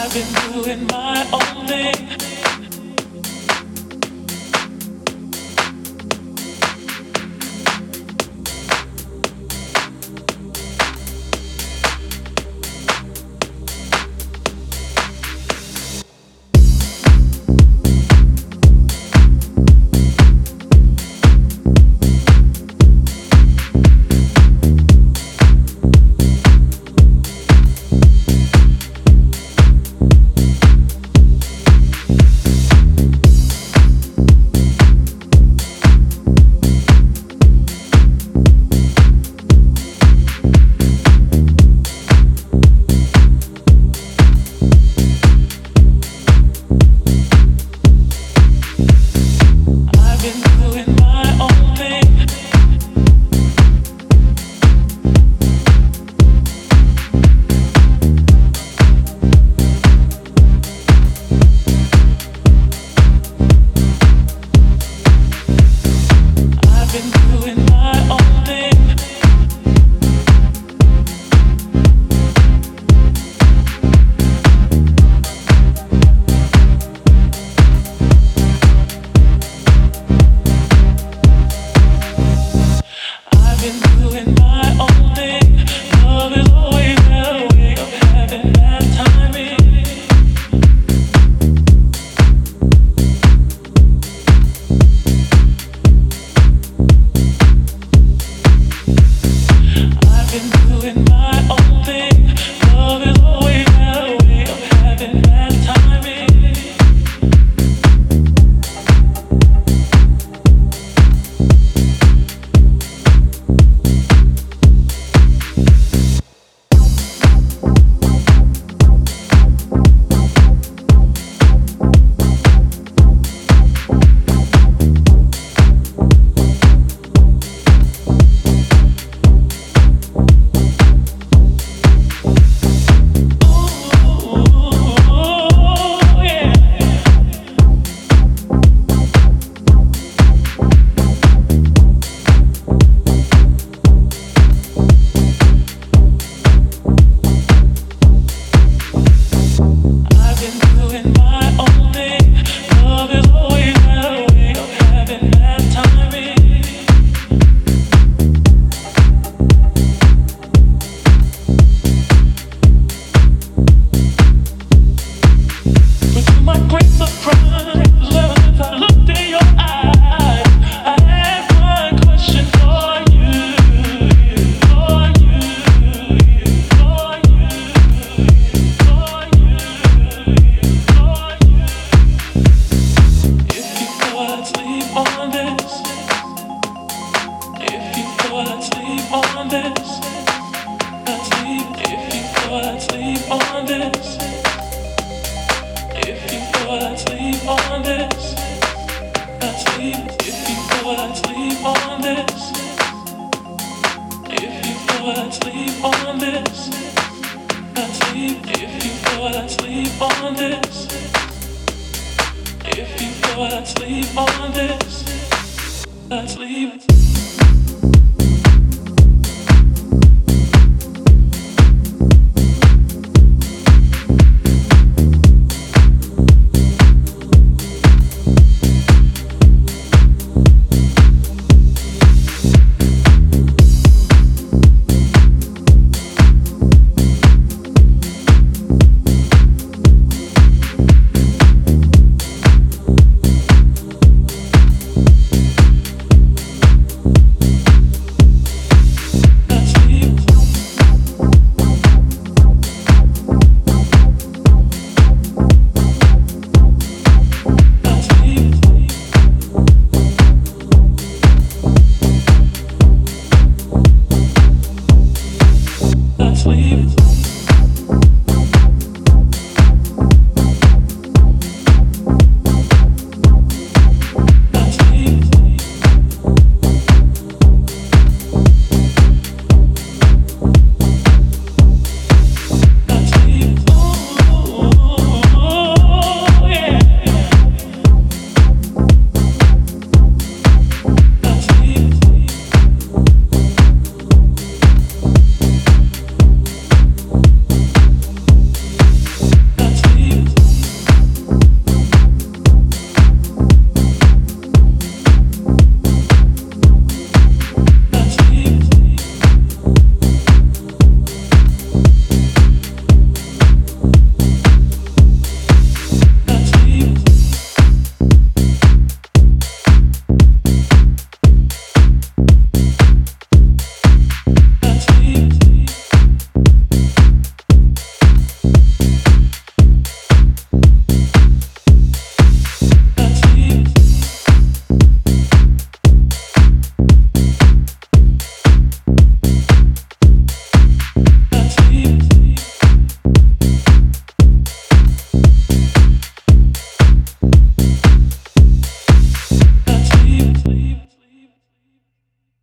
I've been doing my own thing. if you feel let's leave on this. If you feel let's leave on this. Let's leave if you feel let's leave on this. If you feel let's leave on this. Let's leave if you feel let's leave on this. If you feel. Let's leave.